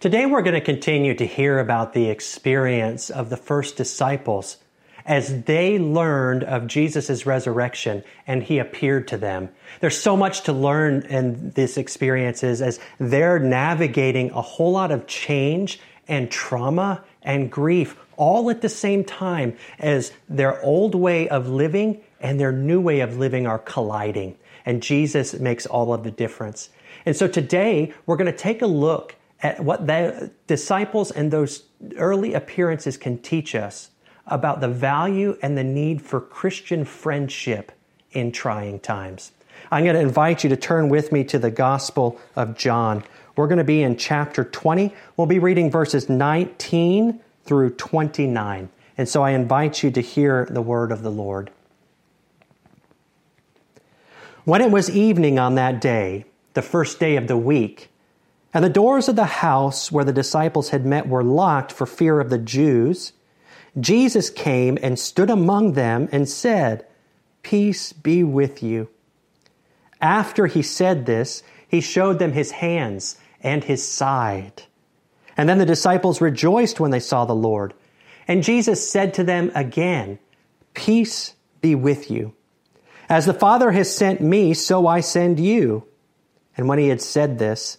Today we're going to continue to hear about the experience of the first disciples as they learned of Jesus' resurrection and he appeared to them. There's so much to learn in these experiences as they're navigating a whole lot of change and trauma and grief all at the same time as their old way of living and their new way of living are colliding. And Jesus makes all of the difference. And so today we're going to take a look what the disciples and those early appearances can teach us about the value and the need for Christian friendship in trying times. I'm going to invite you to turn with me to the Gospel of John. We're going to be in chapter 20. We'll be reading verses 19 through 29. And so I invite you to hear the word of the Lord. When it was evening on that day, the first day of the week, and the doors of the house where the disciples had met were locked for fear of the Jews, Jesus came and stood among them and said, Peace be with you. After he said this, he showed them his hands and his side. And then the disciples rejoiced when they saw the Lord. And Jesus said to them again, Peace be with you. As the Father has sent me, so I send you. And when he had said this,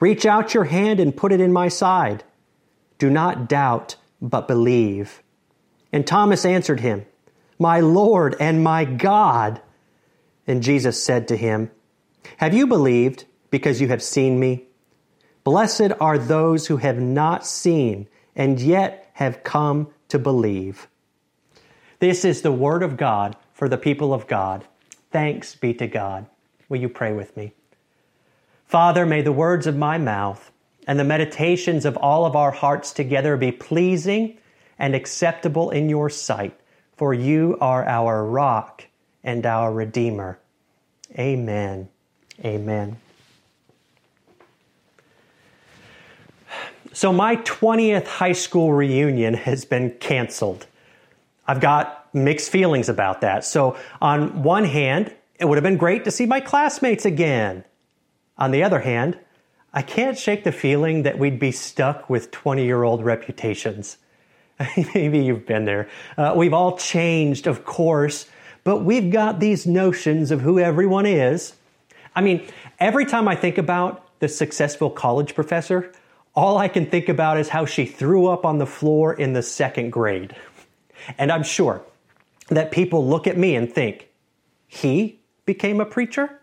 Reach out your hand and put it in my side. Do not doubt, but believe. And Thomas answered him, My Lord and my God. And Jesus said to him, Have you believed because you have seen me? Blessed are those who have not seen and yet have come to believe. This is the word of God for the people of God. Thanks be to God. Will you pray with me? Father, may the words of my mouth and the meditations of all of our hearts together be pleasing and acceptable in your sight, for you are our rock and our Redeemer. Amen. Amen. So, my 20th high school reunion has been canceled. I've got mixed feelings about that. So, on one hand, it would have been great to see my classmates again. On the other hand, I can't shake the feeling that we'd be stuck with 20 year old reputations. Maybe you've been there. Uh, we've all changed, of course, but we've got these notions of who everyone is. I mean, every time I think about the successful college professor, all I can think about is how she threw up on the floor in the second grade. And I'm sure that people look at me and think, he became a preacher?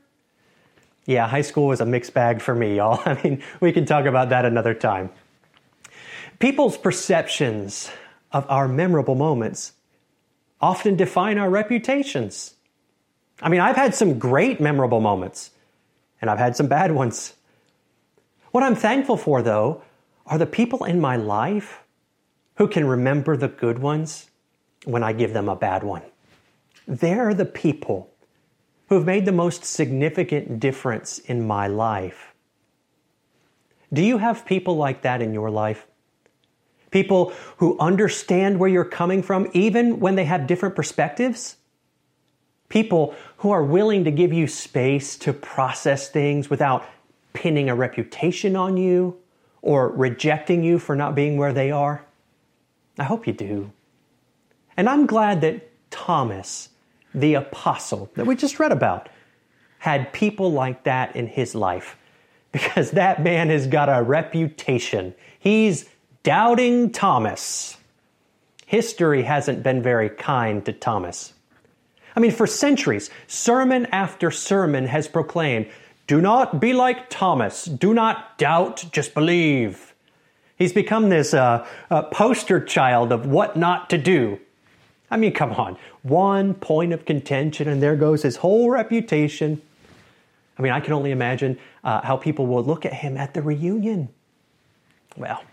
Yeah, high school was a mixed bag for me, y'all. I mean, we can talk about that another time. People's perceptions of our memorable moments often define our reputations. I mean, I've had some great memorable moments, and I've had some bad ones. What I'm thankful for, though, are the people in my life who can remember the good ones when I give them a bad one. They're the people who have made the most significant difference in my life. Do you have people like that in your life? People who understand where you're coming from, even when they have different perspectives? People who are willing to give you space to process things without pinning a reputation on you or rejecting you for not being where they are? I hope you do. And I'm glad that Thomas, the apostle that we just read about, had people like that in his life because that man has got a reputation. He's Doubting Thomas. History hasn't been very kind to Thomas. I mean, for centuries, sermon after sermon has proclaimed, Do not be like Thomas. Do not doubt, just believe. He's become this uh, uh, poster child of what not to do. I mean, come on. One point of contention, and there goes his whole reputation. I mean, I can only imagine uh, how people will look at him at the reunion. Well,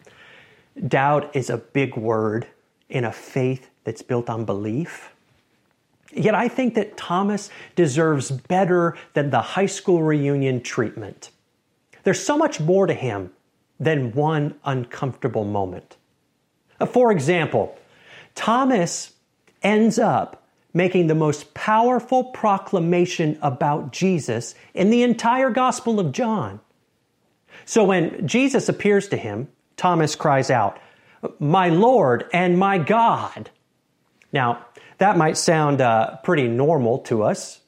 doubt is a big word in a faith that's built on belief. Yet I think that Thomas deserves better than the high school reunion treatment. There's so much more to him than one uncomfortable moment. Uh, for example, Thomas ends up making the most powerful proclamation about Jesus in the entire Gospel of John. So when Jesus appears to him, Thomas cries out, My Lord and my God. Now, that might sound uh, pretty normal to us,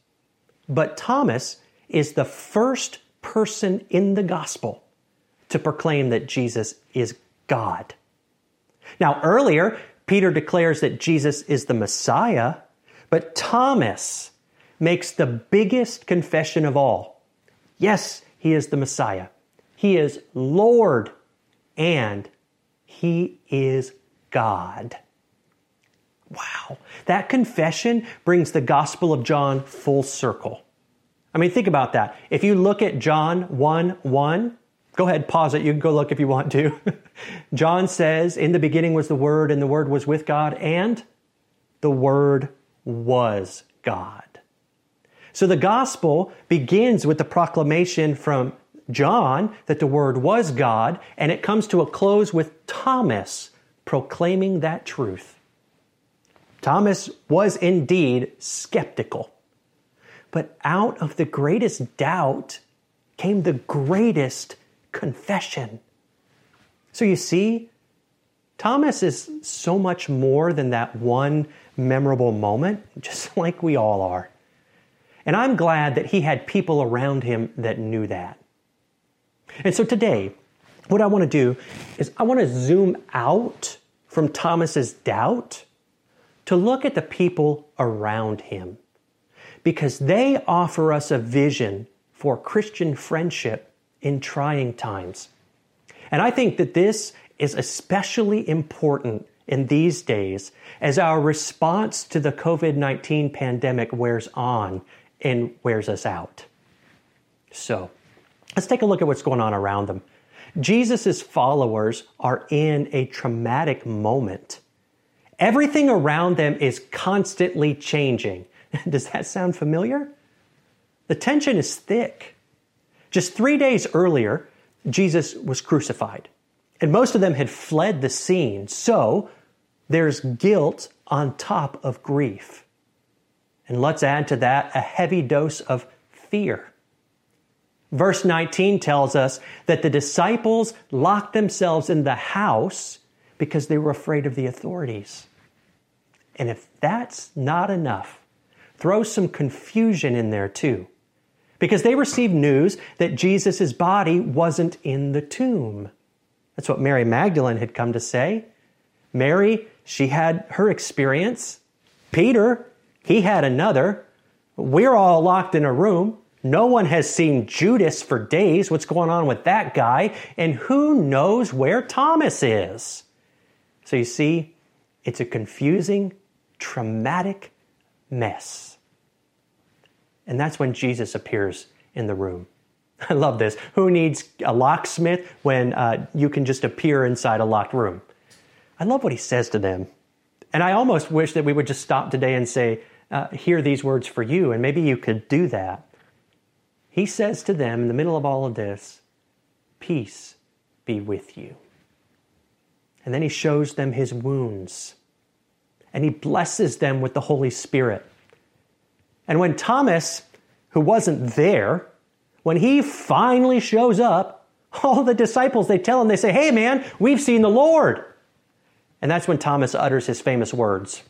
but Thomas is the first person in the gospel to proclaim that Jesus is God. Now, earlier, Peter declares that Jesus is the Messiah, but Thomas makes the biggest confession of all. Yes, he is the Messiah. He is Lord and he is God. Wow. That confession brings the Gospel of John full circle. I mean, think about that. If you look at John 1 1, go ahead, pause it. You can go look if you want to. John says, In the beginning was the Word, and the Word was with God, and the Word was God. So the Gospel begins with the proclamation from John that the Word was God, and it comes to a close with Thomas proclaiming that truth. Thomas was indeed skeptical. But out of the greatest doubt came the greatest confession. So you see, Thomas is so much more than that one memorable moment, just like we all are. And I'm glad that he had people around him that knew that. And so today, what I want to do is I want to zoom out from Thomas's doubt to look at the people around him because they offer us a vision for Christian friendship in trying times. And I think that this is especially important in these days as our response to the COVID 19 pandemic wears on and wears us out. So, let's take a look at what's going on around them. Jesus' followers are in a traumatic moment Everything around them is constantly changing. Does that sound familiar? The tension is thick. Just three days earlier, Jesus was crucified, and most of them had fled the scene. So there's guilt on top of grief. And let's add to that a heavy dose of fear. Verse 19 tells us that the disciples locked themselves in the house because they were afraid of the authorities. And if that's not enough, throw some confusion in there too. Because they received news that Jesus' body wasn't in the tomb. That's what Mary Magdalene had come to say. Mary, she had her experience. Peter, he had another. We're all locked in a room. No one has seen Judas for days. What's going on with that guy? And who knows where Thomas is? So you see, it's a confusing, traumatic mess. And that's when Jesus appears in the room. I love this. Who needs a locksmith when uh, you can just appear inside a locked room? I love what he says to them. And I almost wish that we would just stop today and say, uh, Hear these words for you, and maybe you could do that. He says to them in the middle of all of this, Peace be with you. And then he shows them his wounds and he blesses them with the Holy Spirit. And when Thomas, who wasn't there, when he finally shows up, all the disciples, they tell him, they say, Hey man, we've seen the Lord. And that's when Thomas utters his famous words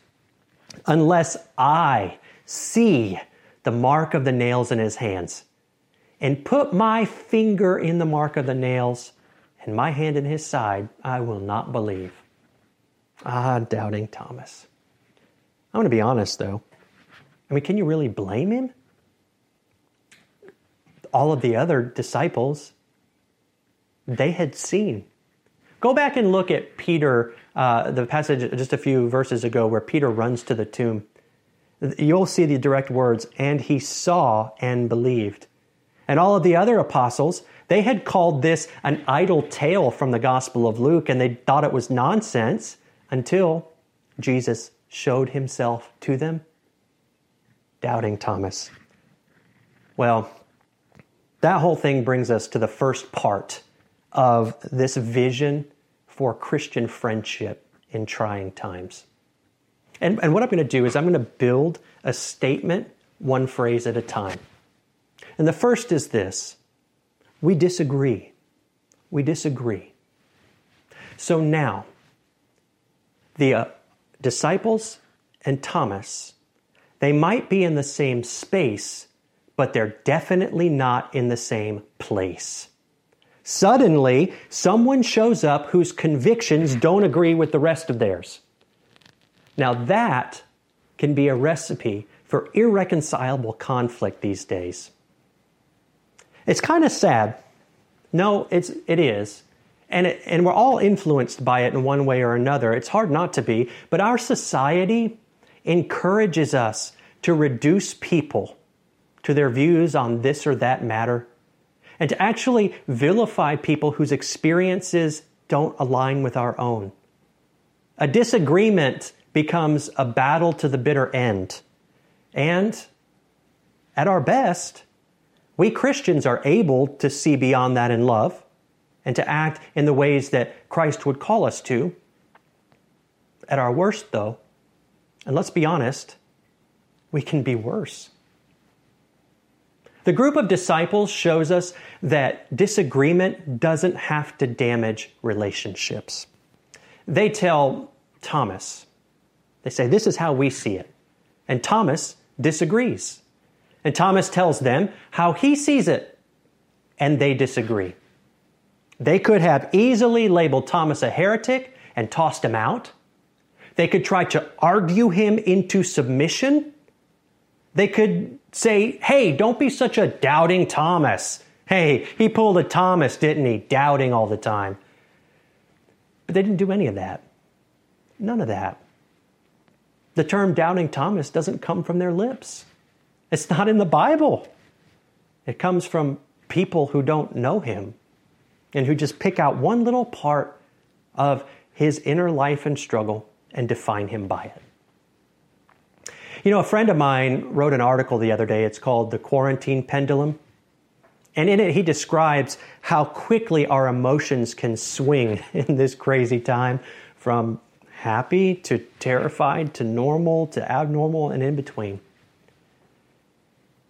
Unless I see the mark of the nails in his hands, and put my finger in the mark of the nails, and my hand in his side, I will not believe. Ah, doubting Thomas. I'm going to be honest, though. I mean, can you really blame him? All of the other disciples, they had seen. Go back and look at Peter, uh, the passage just a few verses ago where Peter runs to the tomb. You'll see the direct words, and he saw and believed. And all of the other apostles, they had called this an idle tale from the Gospel of Luke, and they thought it was nonsense until Jesus showed himself to them. Doubting Thomas. Well, that whole thing brings us to the first part of this vision for Christian friendship in trying times. And, and what I'm going to do is I'm going to build a statement one phrase at a time. And the first is this we disagree. We disagree. So now, the uh, disciples and Thomas, they might be in the same space, but they're definitely not in the same place. Suddenly, someone shows up whose convictions hmm. don't agree with the rest of theirs. Now, that can be a recipe for irreconcilable conflict these days. It's kind of sad. No, it's, it is. And, it, and we're all influenced by it in one way or another. It's hard not to be. But our society encourages us to reduce people to their views on this or that matter and to actually vilify people whose experiences don't align with our own. A disagreement becomes a battle to the bitter end. And at our best, we Christians are able to see beyond that in love and to act in the ways that Christ would call us to. At our worst, though, and let's be honest, we can be worse. The group of disciples shows us that disagreement doesn't have to damage relationships. They tell Thomas, they say, This is how we see it. And Thomas disagrees. And Thomas tells them how he sees it, and they disagree. They could have easily labeled Thomas a heretic and tossed him out. They could try to argue him into submission. They could say, hey, don't be such a doubting Thomas. Hey, he pulled a Thomas, didn't he? Doubting all the time. But they didn't do any of that. None of that. The term doubting Thomas doesn't come from their lips. It's not in the Bible. It comes from people who don't know him and who just pick out one little part of his inner life and struggle and define him by it. You know, a friend of mine wrote an article the other day. It's called The Quarantine Pendulum. And in it, he describes how quickly our emotions can swing in this crazy time from happy to terrified to normal to abnormal and in between.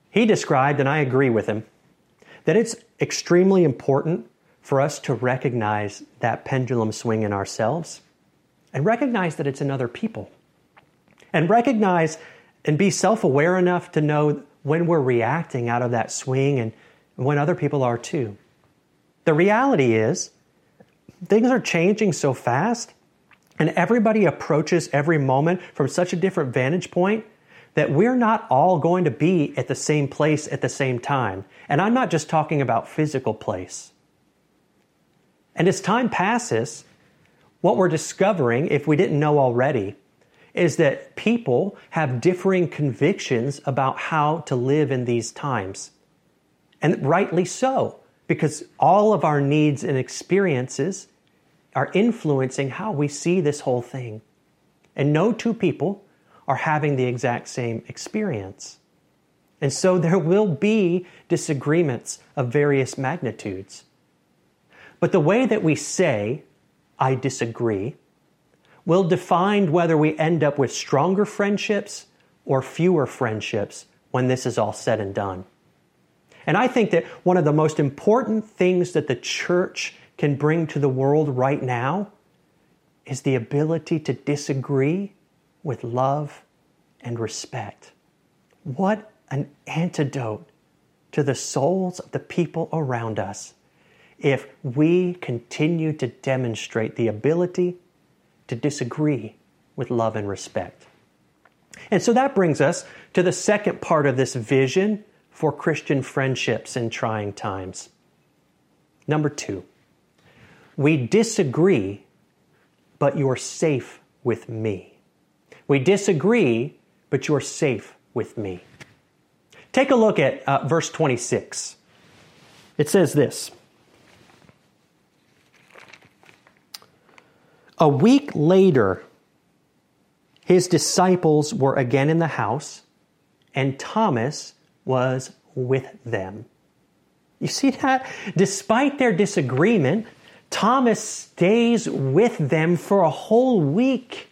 He described, and I agree with him, that it's extremely important for us to recognize that pendulum swing in ourselves and recognize that it's in other people. And recognize and be self aware enough to know when we're reacting out of that swing and when other people are too. The reality is, things are changing so fast, and everybody approaches every moment from such a different vantage point that we're not all going to be at the same place at the same time. And I'm not just talking about physical place. And as time passes, what we're discovering, if we didn't know already, is that people have differing convictions about how to live in these times. And rightly so, because all of our needs and experiences are influencing how we see this whole thing. And no two people are having the exact same experience. And so there will be disagreements of various magnitudes. But the way that we say, I disagree, will define whether we end up with stronger friendships or fewer friendships when this is all said and done. And I think that one of the most important things that the church can bring to the world right now is the ability to disagree with love and respect. What an antidote to the souls of the people around us if we continue to demonstrate the ability to disagree with love and respect. And so that brings us to the second part of this vision for Christian friendships in trying times. Number two, we disagree, but you're safe with me. We disagree, but you're safe with me. Take a look at uh, verse 26. It says this A week later, his disciples were again in the house, and Thomas was with them. You see that? Despite their disagreement, Thomas stays with them for a whole week.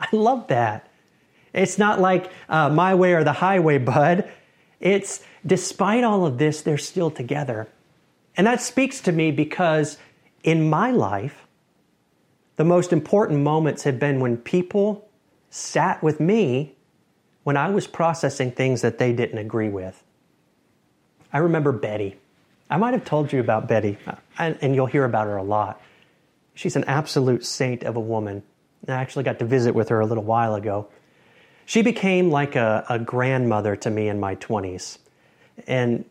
I love that. It's not like uh, my way or the highway, bud. It's despite all of this, they're still together. And that speaks to me because in my life, the most important moments have been when people sat with me when I was processing things that they didn't agree with. I remember Betty. I might have told you about Betty, uh, and you'll hear about her a lot. She's an absolute saint of a woman. I actually got to visit with her a little while ago. She became like a, a grandmother to me in my 20s and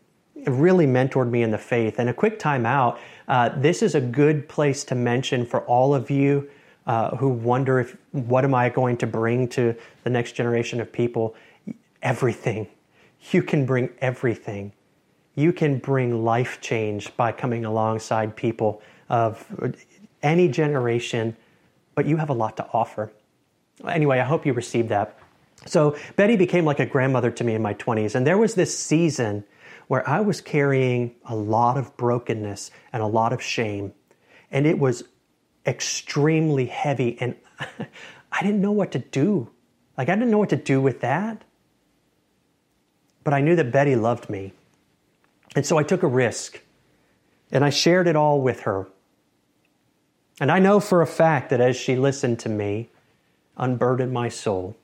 really mentored me in the faith. And a quick time out uh, this is a good place to mention for all of you uh, who wonder if what am I going to bring to the next generation of people? Everything. You can bring everything. You can bring life change by coming alongside people of any generation, but you have a lot to offer. Anyway, I hope you received that. So, Betty became like a grandmother to me in my 20s, and there was this season where I was carrying a lot of brokenness and a lot of shame. And it was extremely heavy. And I didn't know what to do. Like, I didn't know what to do with that. But I knew that Betty loved me. And so I took a risk and I shared it all with her. And I know for a fact that as she listened to me, unburdened my soul,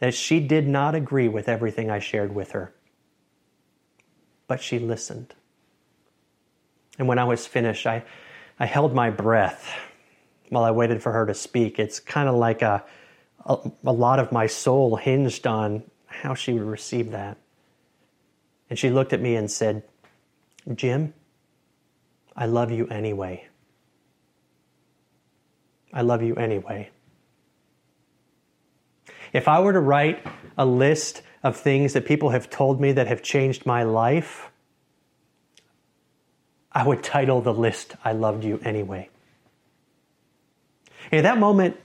that she did not agree with everything I shared with her but she listened. And when I was finished, I, I held my breath while I waited for her to speak. It's kind of like a, a, a lot of my soul hinged on how she would receive that. And she looked at me and said, Jim, I love you anyway. I love you anyway. If I were to write a list of things that people have told me that have changed my life, I would title the list, I Loved You Anyway. And that moment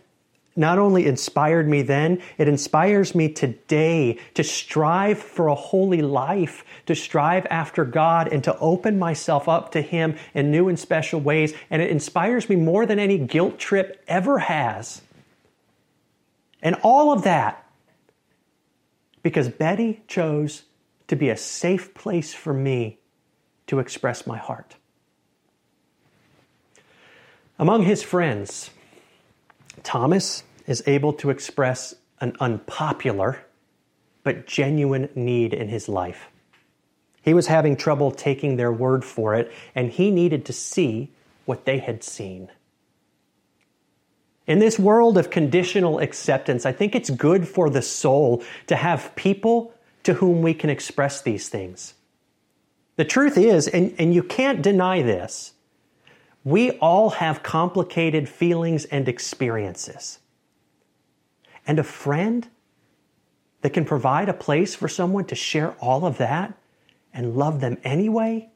not only inspired me then, it inspires me today to strive for a holy life, to strive after God, and to open myself up to Him in new and special ways. And it inspires me more than any guilt trip ever has. And all of that because Betty chose to be a safe place for me to express my heart. Among his friends, Thomas is able to express an unpopular but genuine need in his life. He was having trouble taking their word for it, and he needed to see what they had seen. In this world of conditional acceptance, I think it's good for the soul to have people to whom we can express these things. The truth is, and, and you can't deny this, we all have complicated feelings and experiences. And a friend that can provide a place for someone to share all of that and love them anyway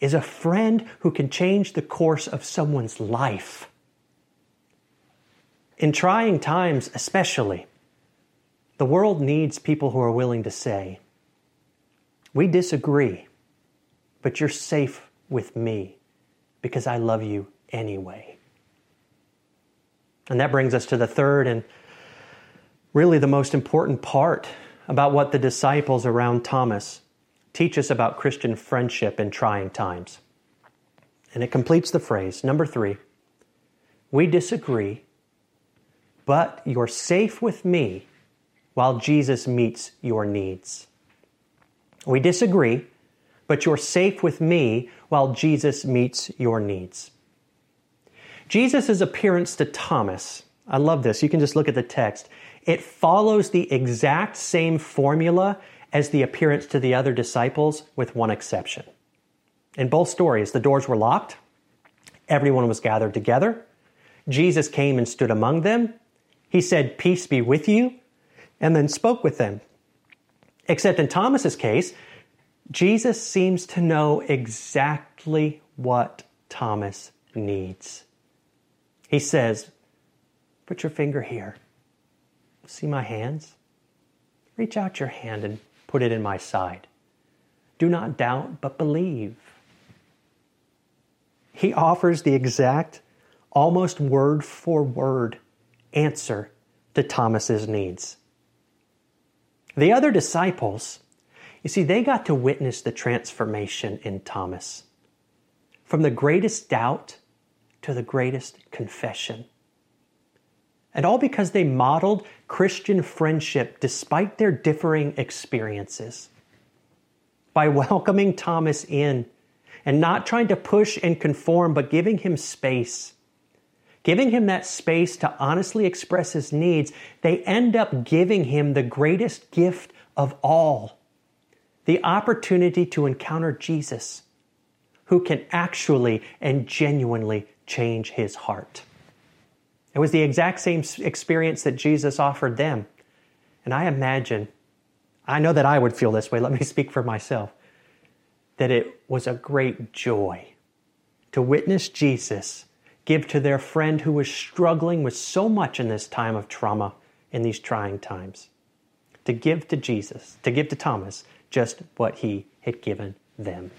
is a friend who can change the course of someone's life. In trying times, especially, the world needs people who are willing to say, We disagree, but you're safe with me because I love you anyway. And that brings us to the third and really the most important part about what the disciples around Thomas teach us about Christian friendship in trying times. And it completes the phrase number three, we disagree, but you're safe with me while Jesus meets your needs. We disagree, but you're safe with me while Jesus meets your needs. Jesus' appearance to Thomas, I love this. You can just look at the text. It follows the exact same formula as the appearance to the other disciples, with one exception. In both stories, the doors were locked, everyone was gathered together. Jesus came and stood among them. He said, Peace be with you, and then spoke with them. Except in Thomas's case, Jesus seems to know exactly what Thomas needs. He says, Put your finger here. See my hands? Reach out your hand and put it in my side. Do not doubt, but believe. He offers the exact, almost word for word answer to Thomas's needs. The other disciples, you see, they got to witness the transformation in Thomas. From the greatest doubt to the greatest confession. And all because they modeled Christian friendship despite their differing experiences. By welcoming Thomas in and not trying to push and conform, but giving him space. Giving him that space to honestly express his needs, they end up giving him the greatest gift of all the opportunity to encounter Jesus, who can actually and genuinely change his heart. It was the exact same experience that Jesus offered them. And I imagine, I know that I would feel this way, let me speak for myself, that it was a great joy to witness Jesus give to their friend who was struggling with so much in this time of trauma, in these trying times, to give to Jesus, to give to Thomas just what he had given them.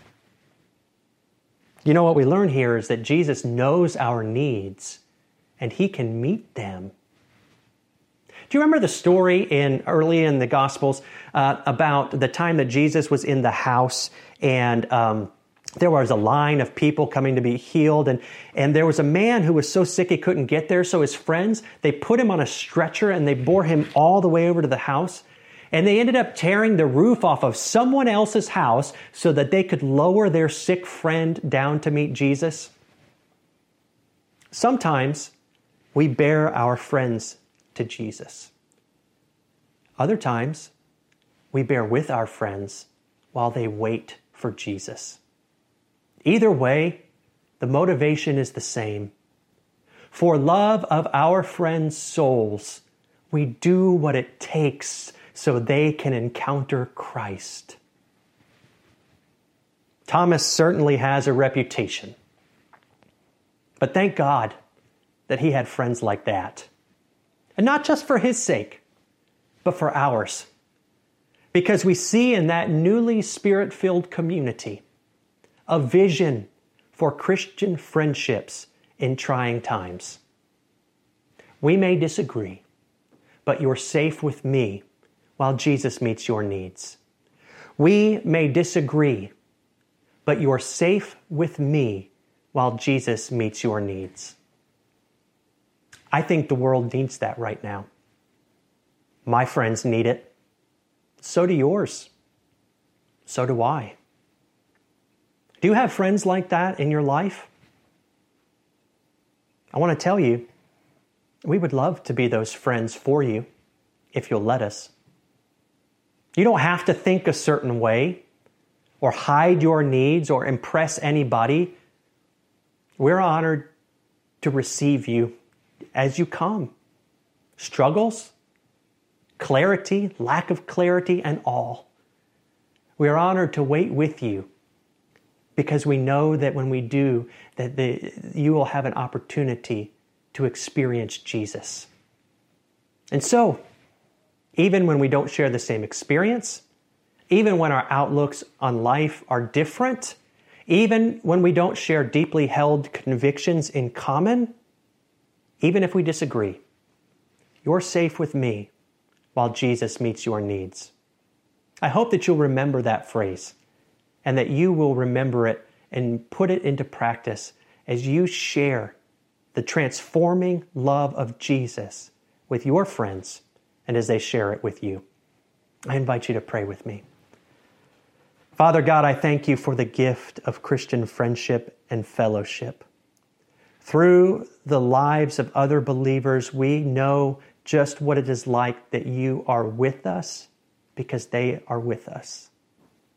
You know what we learn here is that Jesus knows our needs and he can meet them. Do you remember the story in early in the Gospels uh, about the time that Jesus was in the house and um, there was a line of people coming to be healed and, and there was a man who was so sick he couldn't get there so his friends they put him on a stretcher and they bore him all the way over to the house and they ended up tearing the roof off of someone else's house so that they could lower their sick friend down to meet Jesus sometimes we bear our friends to Jesus. Other times, we bear with our friends while they wait for Jesus. Either way, the motivation is the same. For love of our friends' souls, we do what it takes so they can encounter Christ. Thomas certainly has a reputation. But thank God that he had friends like that. And not just for his sake, but for ours. Because we see in that newly spirit filled community a vision for Christian friendships in trying times. We may disagree, but you're safe with me while Jesus meets your needs. We may disagree, but you're safe with me while Jesus meets your needs. I think the world needs that right now. My friends need it. So do yours. So do I. Do you have friends like that in your life? I want to tell you, we would love to be those friends for you if you'll let us. You don't have to think a certain way or hide your needs or impress anybody. We're honored to receive you as you come. Struggles, clarity, lack of clarity, and all. We are honored to wait with you because we know that when we do, that the, you will have an opportunity to experience Jesus. And so, even when we don't share the same experience, even when our outlooks on life are different, even when we don't share deeply held convictions in common, even if we disagree. You're safe with me while Jesus meets your needs. I hope that you'll remember that phrase and that you will remember it and put it into practice as you share the transforming love of Jesus with your friends and as they share it with you. I invite you to pray with me. Father God, I thank you for the gift of Christian friendship and fellowship. Through the lives of other believers, we know just what it is like that you are with us because they are with us.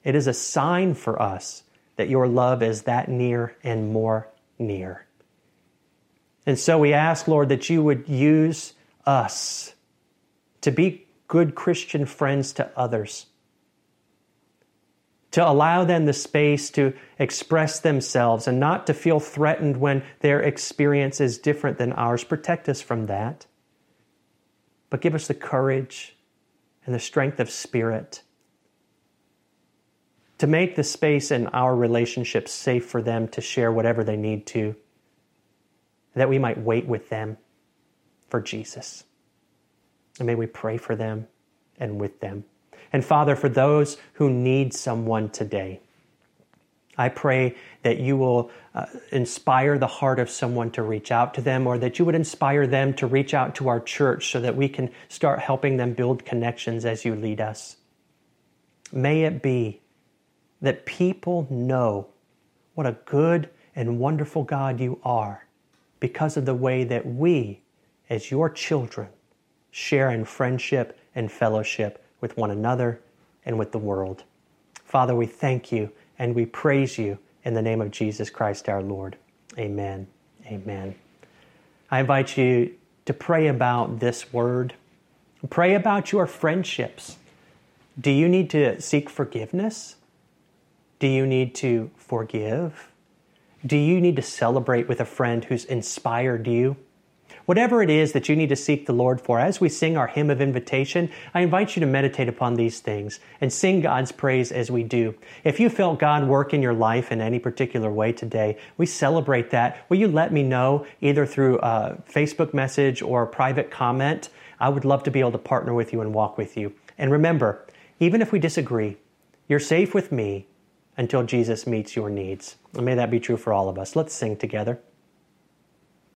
It is a sign for us that your love is that near and more near. And so we ask, Lord, that you would use us to be good Christian friends to others, to allow them the space to express themselves and not to feel threatened when their experience is different than ours. Protect us from that. But give us the courage and the strength of spirit to make the space in our relationships safe for them to share whatever they need to, that we might wait with them for Jesus. And may we pray for them and with them. And Father, for those who need someone today, I pray that you will uh, inspire the heart of someone to reach out to them, or that you would inspire them to reach out to our church so that we can start helping them build connections as you lead us. May it be that people know what a good and wonderful God you are because of the way that we, as your children, share in friendship and fellowship with one another and with the world. Father, we thank you and we praise you in the name of Jesus Christ our Lord. Amen. Amen. I invite you to pray about this word. Pray about your friendships. Do you need to seek forgiveness? Do you need to forgive? Do you need to celebrate with a friend who's inspired you? Whatever it is that you need to seek the Lord for, as we sing our hymn of invitation, I invite you to meditate upon these things and sing God's praise as we do. If you felt God work in your life in any particular way today, we celebrate that. Will you let me know either through a Facebook message or a private comment? I would love to be able to partner with you and walk with you. And remember, even if we disagree, you're safe with me until Jesus meets your needs. And may that be true for all of us. Let's sing together.